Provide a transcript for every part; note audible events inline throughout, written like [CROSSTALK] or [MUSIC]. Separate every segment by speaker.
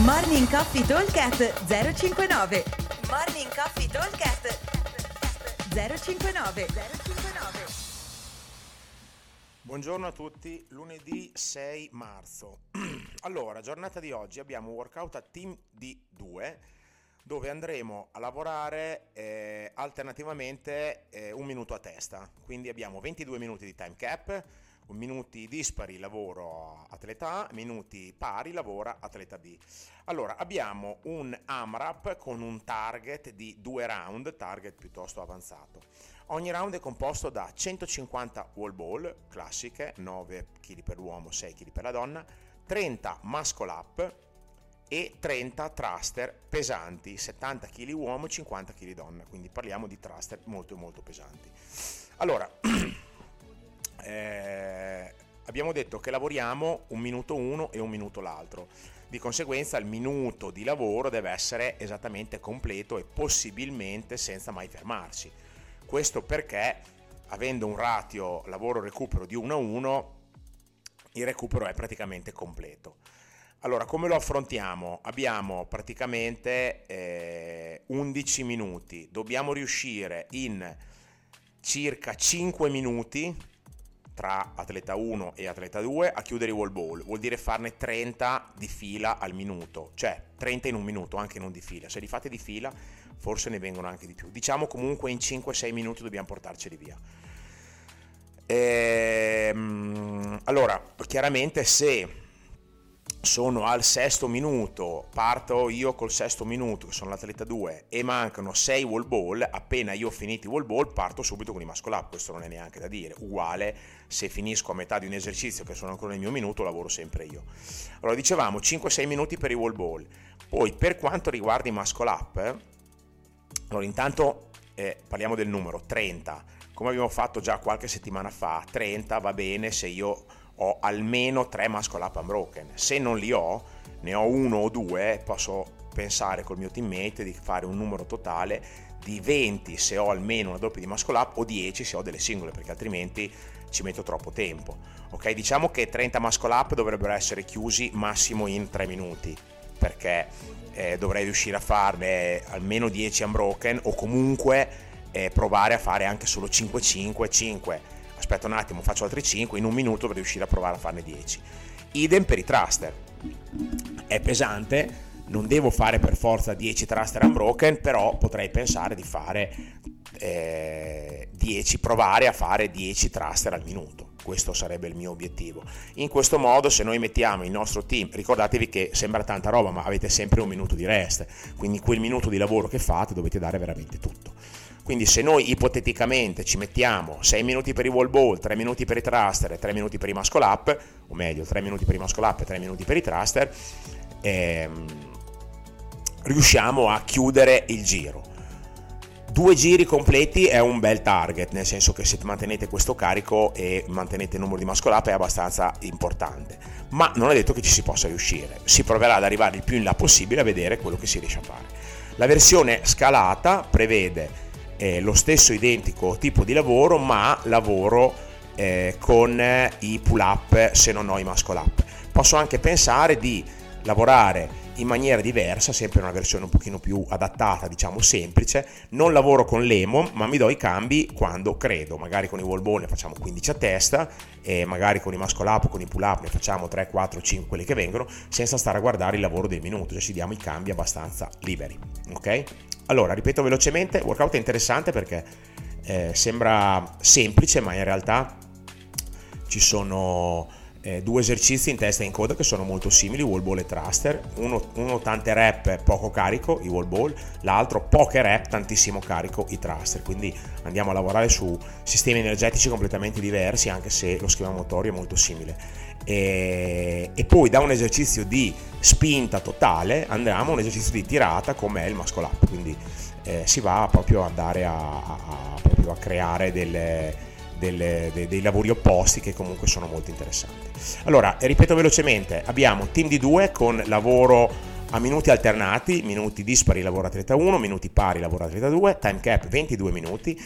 Speaker 1: Morning Coffee Talkcast 059 Morning Coffee Talkcast 059 059
Speaker 2: Buongiorno a tutti, lunedì 6 marzo. [CLEARS THROAT] Allora, giornata di oggi abbiamo un workout a team di 2 dove andremo a lavorare eh, alternativamente eh, un minuto a testa. Quindi abbiamo 22 minuti di time cap, minuti dispari lavoro atleta A, minuti pari lavora atleta B. Allora, abbiamo un AMRAP con un target di due round, target piuttosto avanzato. Ogni round è composto da 150 wall ball classiche, 9 kg per l'uomo, 6 kg per la donna, 30 muscle up e 30 thruster pesanti, 70 kg uomo e 50 kg donna, quindi parliamo di thruster molto molto pesanti. Allora, [CLEARS THROAT] eh, abbiamo detto che lavoriamo un minuto uno e un minuto l'altro. Di conseguenza il minuto di lavoro deve essere esattamente completo e possibilmente senza mai fermarsi. Questo perché avendo un ratio lavoro-recupero di 1 a 1, il recupero è praticamente completo. Allora, come lo affrontiamo? Abbiamo praticamente eh, 11 minuti, dobbiamo riuscire in circa 5 minuti tra atleta 1 e atleta 2 a chiudere i wall ball, vuol dire farne 30 di fila al minuto, cioè 30 in un minuto, anche non di fila. Se li fate di fila, forse ne vengono anche di più. Diciamo comunque in 5-6 minuti dobbiamo portarceli via. Ehm, allora, chiaramente se sono al sesto minuto, parto io col sesto minuto, che sono l'atleta 2, e mancano 6 wall ball, appena io ho finito i wall ball parto subito con i muscle up, questo non è neanche da dire, uguale se finisco a metà di un esercizio che sono ancora nel mio minuto, lavoro sempre io. Allora dicevamo 5-6 minuti per i wall ball, poi per quanto riguarda i muscle up, allora intanto eh, parliamo del numero 30, come abbiamo fatto già qualche settimana fa, 30 va bene se io ho almeno 3 muscle up unbroken. Se non li ho, ne ho uno o due, posso pensare col mio teammate di fare un numero totale di 20 se ho almeno una doppia di muscle up o 10 se ho delle singole perché altrimenti ci metto troppo tempo. Ok, diciamo che 30 muscle up dovrebbero essere chiusi massimo in 3 minuti perché eh, dovrei riuscire a farne almeno 10 unbroken o comunque eh, provare a fare anche solo 5 5 5 aspetta un attimo, faccio altri 5, in un minuto per riuscire a provare a farne 10. Idem per i thruster. È pesante, non devo fare per forza 10 thruster unbroken, però potrei pensare di fare eh, 10, provare a fare 10 thruster al minuto. Questo sarebbe il mio obiettivo. In questo modo, se noi mettiamo il nostro team, ricordatevi che sembra tanta roba, ma avete sempre un minuto di rest, quindi quel minuto di lavoro che fate dovete dare veramente tutto. Quindi se noi ipoteticamente ci mettiamo 6 minuti per i wall ball, 3 minuti per i thruster e 3 minuti per i muscle up, o meglio 3 minuti per i muscle up e 3 minuti per i thruster, ehm, riusciamo a chiudere il giro. Due giri completi è un bel target, nel senso che se mantenete questo carico e mantenete il numero di muscle up è abbastanza importante, ma non è detto che ci si possa riuscire. Si proverà ad arrivare il più in là possibile a vedere quello che si riesce a fare. La versione scalata prevede eh, lo stesso identico tipo di lavoro, ma lavoro eh, con i pull up se non ho i muscle up. Posso anche pensare di lavorare in maniera diversa, sempre una versione un pochino più adattata, diciamo semplice. Non lavoro con l'emo, ma mi do i cambi quando credo. Magari con i wall ball ne facciamo 15 a testa, e magari con i muscle up con i pull up ne facciamo 3, 4, 5 quelli che vengono, senza stare a guardare il lavoro del minuto, cioè ci diamo i cambi abbastanza liberi. Ok? Allora, ripeto velocemente, workout è interessante perché eh, sembra semplice, ma in realtà ci sono eh, due esercizi in testa e in coda che sono molto simili, wall ball e thruster, uno, uno tante rep poco carico, i wall ball, l'altro poche rep, tantissimo carico, i thruster, quindi andiamo a lavorare su sistemi energetici completamente diversi anche se lo schema motorio è molto simile. E, e poi da un esercizio di spinta totale andiamo a un esercizio di tirata come è il muscle up, quindi eh, si va proprio ad andare a, a, a, a creare delle delle, dei, dei, lavori opposti che comunque sono molto interessanti. Allora, ripeto velocemente, abbiamo team di due con lavoro a minuti alternati, minuti dispari lavoro atleta 1, minuti pari lavoro atleta 2, time cap 22 minuti,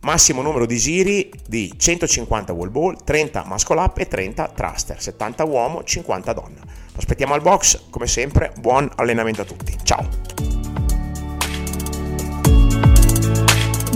Speaker 2: Massimo numero di giri di 150 wall ball, 30 muscle up e 30 thruster, 70 uomo, 50 donna. Aspettiamo al box, come sempre, buon allenamento a tutti. Ciao!